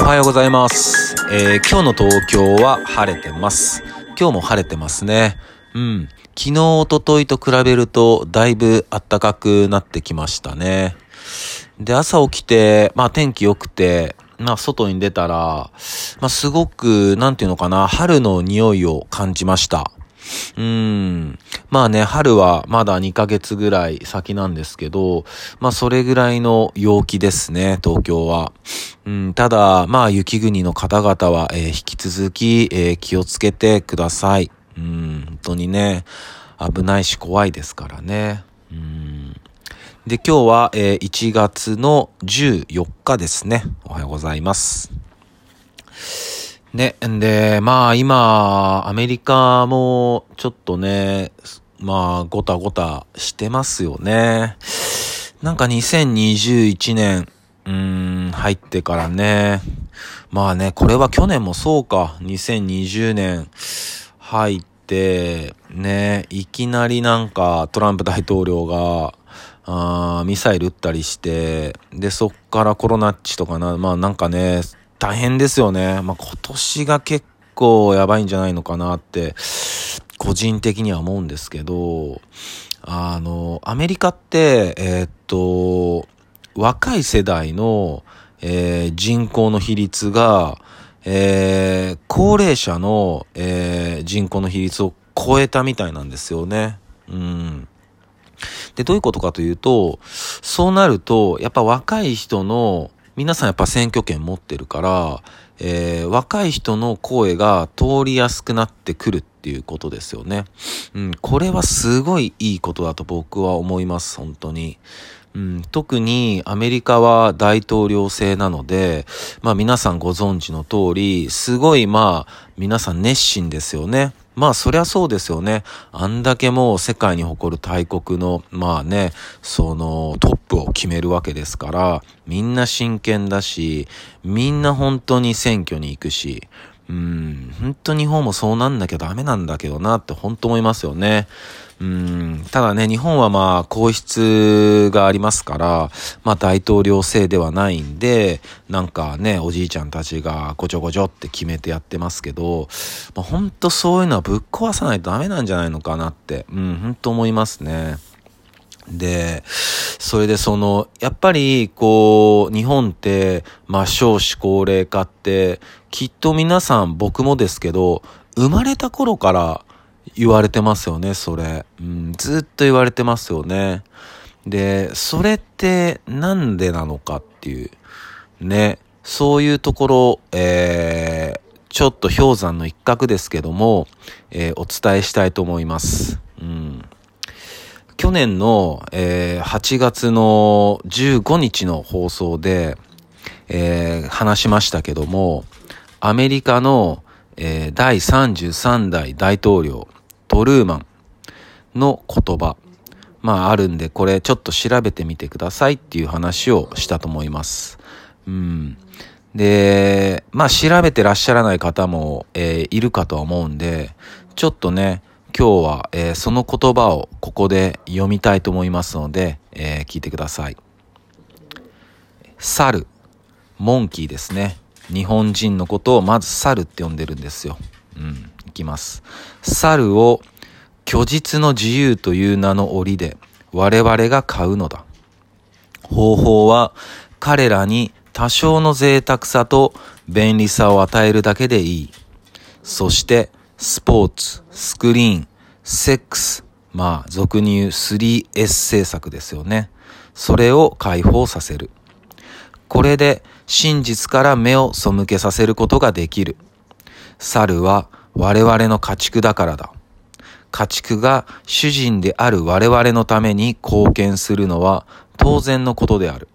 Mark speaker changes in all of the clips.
Speaker 1: おはようございます。えー今日の東京は晴れてます。今日も晴れてますね。うん。昨日、一昨日と比べると、だいぶ暖かくなってきましたね。で、朝起きて、まあ天気良くて、まあ外に出たら、まあすごく、なんていうのかな、春の匂いを感じました。うん。まあね、春はまだ2ヶ月ぐらい先なんですけど、まあそれぐらいの陽気ですね、東京は。うん、ただ、まあ雪国の方々は、えー引き続き、えー気をつけてください。うん、本当にね、危ないし怖いですからね。うん。で、今日は、えー1月の14日ですね。おはようございます。ね、んで、まあ今、アメリカもちょっとね、まあごたごたしてますよね。なんか2021年、うーん、入ってからね、まあね、これは去年もそうか、2020年入って、ね、いきなりなんかトランプ大統領が、あミサイル撃ったりして、で、そっからコロナっちとかな、まあなんかね、大変ですよね。まあ今年が結構やばいんじゃないのかなって、個人的には思うんですけど、あの、アメリカって、えーっと、若い世代の、えー人口の比率が、えー高齢者の、えー人口の比率を超えたみたいなんですよね。うん。で、どういうことかというと、そうなると、やっぱ若い人の、皆さんやっぱ選挙権持ってるから、えー若い人の声が通りやすくなってくるっていうことですよね。うん、これはすごいいいことだと僕は思います、本当に。うん、特にアメリカは大統領制なので、まあ皆さんご存知の通り、すごいまあ皆さん熱心ですよね。まあそりゃそうですよね。あんだけもう世界に誇る大国の、まあね、そのトップを決めるわけですから、みんな真剣だし、みんな本当に選挙に行くし、うん、本当日本もそうなんなきゃダメなんだけどなって本当思いますよね。うん、ただね、日本はまあ皇室がありますから、まあ大統領制ではないんで、なんかね、おじいちゃんたちがごちょごちょって決めてやってますけど、まあ、本当そういうのはぶっ壊さないとダメなんじゃないのかなって、うん、本当思いますね。で、それでその、やっぱり、こう、日本って、まあ少子高齢化って、きっと皆さん、僕もですけど、生まれた頃から言われてますよね、それ。うん、ずっと言われてますよね。で、それってなんでなのかっていう、ね、そういうところ、えー、ちょっと氷山の一角ですけども、えーお伝えしたいと思います。うん。去年の、えー8月の15日の放送で、えー話しましたけども、アメリカの、えー第33代大統領、トルーマンの言葉、まああるんで、これちょっと調べてみてくださいっていう話をしたと思います。うん。で、まあ調べてらっしゃらない方も、えーいるかとは思うんで、ちょっとね、今日は、えーその言葉をここで読みたいと思いますので、えー聞いてください。猿、モンキーですね。日本人のことをまず猿って呼んでるんですよ。うん、いきます。猿を虚実の自由という名の檻で我々が買うのだ。方法は彼らに多少の贅沢さと便利さを与えるだけでいい。そして、スポーツ、スクリーン、セックス、まあ、俗に言う 3S 政策ですよね。それを解放させる。これで真実から目を背けさせることができる。猿は我々の家畜だからだ。家畜が主人である我々のために貢献するのは当然のことである。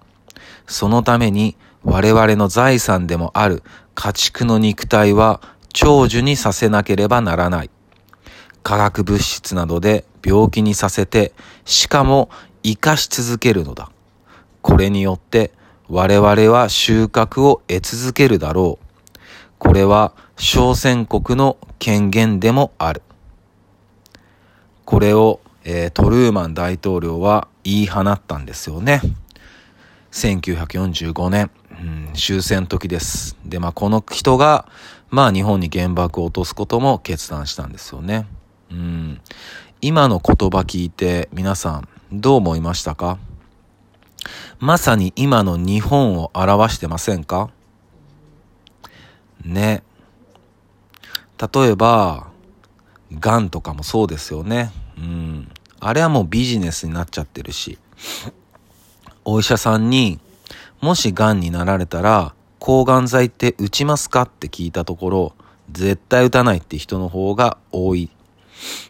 Speaker 1: そのために我々の財産でもある家畜の肉体は長寿にさせなければならない。化学物質などで病気にさせて、しかも生かし続けるのだ。これによって我々は収穫を得続けるだろう。これは小選国の権限でもある。これを、えートルーマン大統領は言い放ったんですよね。1945年。うん終戦時です。で、まあこの人が、まあ日本に原爆を落とすことも決断したんですよね。うん。今の言葉聞いて皆さんどう思いましたか？まさに今の日本を表してませんか？ね。例えば、癌とかもそうですよね。うん。あれはもうビジネスになっちゃってるし。お医者さんに、もし癌になられたら、抗がん剤って打ちますかって聞いたところ、絶対打たないって人の方が多い。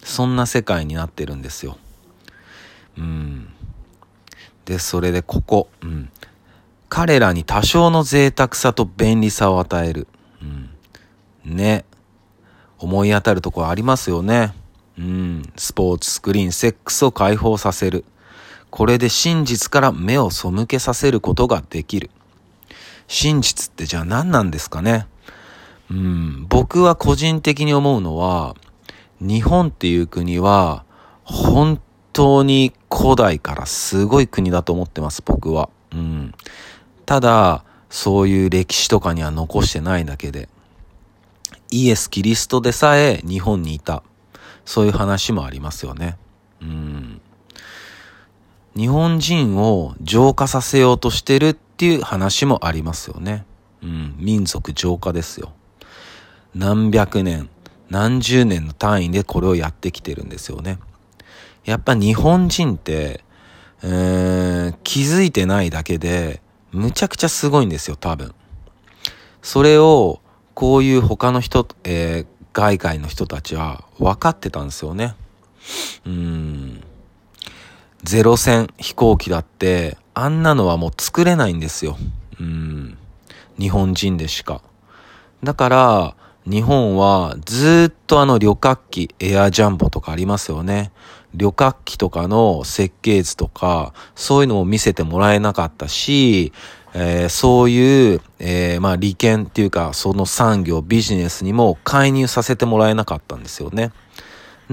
Speaker 1: そんな世界になってるんですよ。うん。で、それでここ、うん。彼らに多少の贅沢さと便利さを与える。うん。ね。思い当たるところありますよね。うん。スポーツ、スクリーン、セックスを解放させる。これで真実から目を背けさせることができる。真実ってじゃあ何なんですかね？うん、僕は個人的に思うのは、日本っていう国は、本当に古代からすごい国だと思ってます、僕は。うん。ただ、そういう歴史とかには残してないだけで。イエス・キリストでさえ日本にいた。そういう話もありますよね。うん。日本人を浄化させようとしてるっていう話もありますよね。うん、民族浄化ですよ。何百年、何十年の単位でこれをやってきてるんですよね。やっぱ日本人って、えー、気づいてないだけで、むちゃくちゃすごいんですよ、多分。それを、こういう他の人、えー、外界の人たちは分かってたんですよね。うん。ゼロ戦飛行機だって、あんなのはもう作れないんですよ。うん。日本人でしか。だから、日本はずっとあの旅客機、エアジャンボとかありますよね。旅客機とかの設計図とか、そういうのを見せてもらえなかったし、えー、そういう、えー、まあ利権っていうか、その産業、ビジネスにも介入させてもらえなかったんですよね。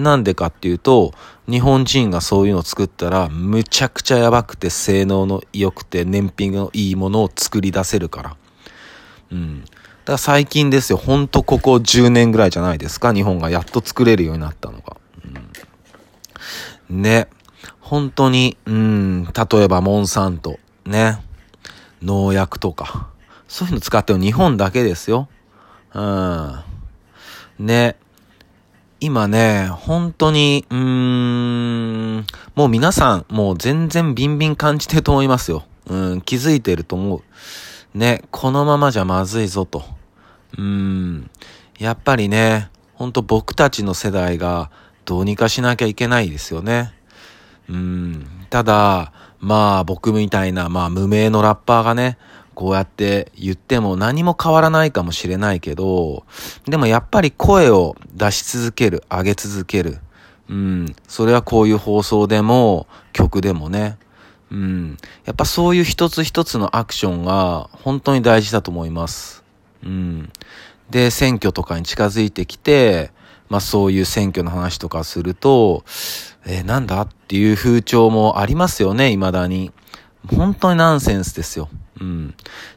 Speaker 1: なんでかっていうと、日本人がそういうのを作ったら、むちゃくちゃやばくて性能の良くて燃費のいいものを作り出せるから。うん。だから最近ですよ。ほんとここ10年ぐらいじゃないですか。日本がやっと作れるようになったのが。うん、ね。本当に、うん、例えばモンサント、ね。農薬とか。そういうの使ってる日本だけですよ。うん。ね。今ね、本当に、うーん、もう皆さん、もう全然ビンビン感じてると思いますよ。うん、気づいてると思う。ね、このままじゃまずいぞと。うん、やっぱりね、ほんと僕たちの世代がどうにかしなきゃいけないですよね。うん、ただ、まあ僕みたいな、まあ無名のラッパーがね、こうやって言っても何も変わらないかもしれないけど、でもやっぱり声を出し続ける、上げ続ける。うん。それはこういう放送でも、曲でもね。うん。やっぱそういう一つ一つのアクションが本当に大事だと思います。うん。で、選挙とかに近づいてきて、まあそういう選挙の話とかすると、えー、なんだっていう風潮もありますよね、未だに。本当にナンセンスですよ。うん。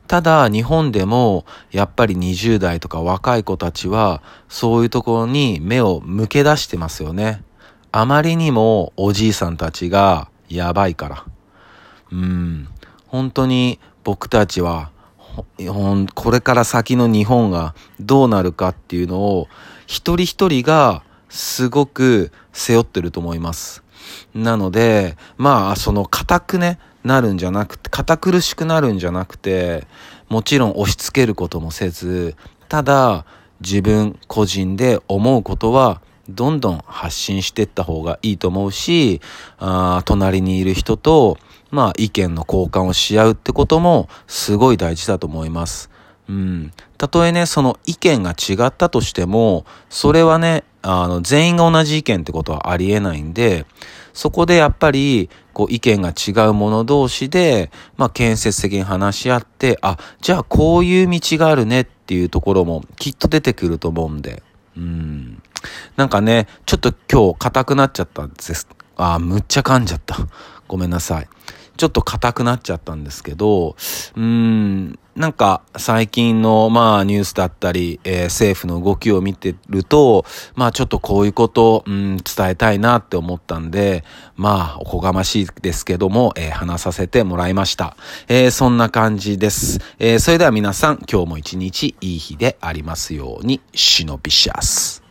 Speaker 1: ただ、日本でも、やっぱり20代とか若い子たちは、そういうところに目を向け出してますよね。あまりにもおじいさんたちがやばいから。うん。本当に僕たちは、これから先の日本がどうなるかっていうのを、一人一人がすごく背負ってると思います。なので、まあ、その固くね、なるんじゃなくて、堅苦しくなるんじゃなくて、もちろん押し付けることもせず、ただ自分個人で思うことはどんどん発信していった方がいいと思うし、あ隣にいる人と、まあ意見の交換をし合うってこともすごい大事だと思います。うん。たとえね、その意見が違ったとしても、それはね、あの、全員が同じ意見ってことはありえないんで、そこでやっぱり、こう意見が違う者同士で、まあ建設的に話し合って、あ、じゃあこういう道があるねっていうところもきっと出てくると思うんで。うん。なんかね、ちょっと今日硬くなっちゃったんです。あ、むっちゃ噛んじゃった。ごめんなさい。ちょっと硬くなっちゃったんですけど、うーん、なんか最近のまあニュースだったり、えー、政府の動きを見てると、まあちょっとこういうこと、うん、伝えたいなって思ったんで、まあおこがましいですけども、えー、話させてもらいました。えー、そんな感じです。えそれでは皆さん今日も一日いい日でありますように、シノビシャス。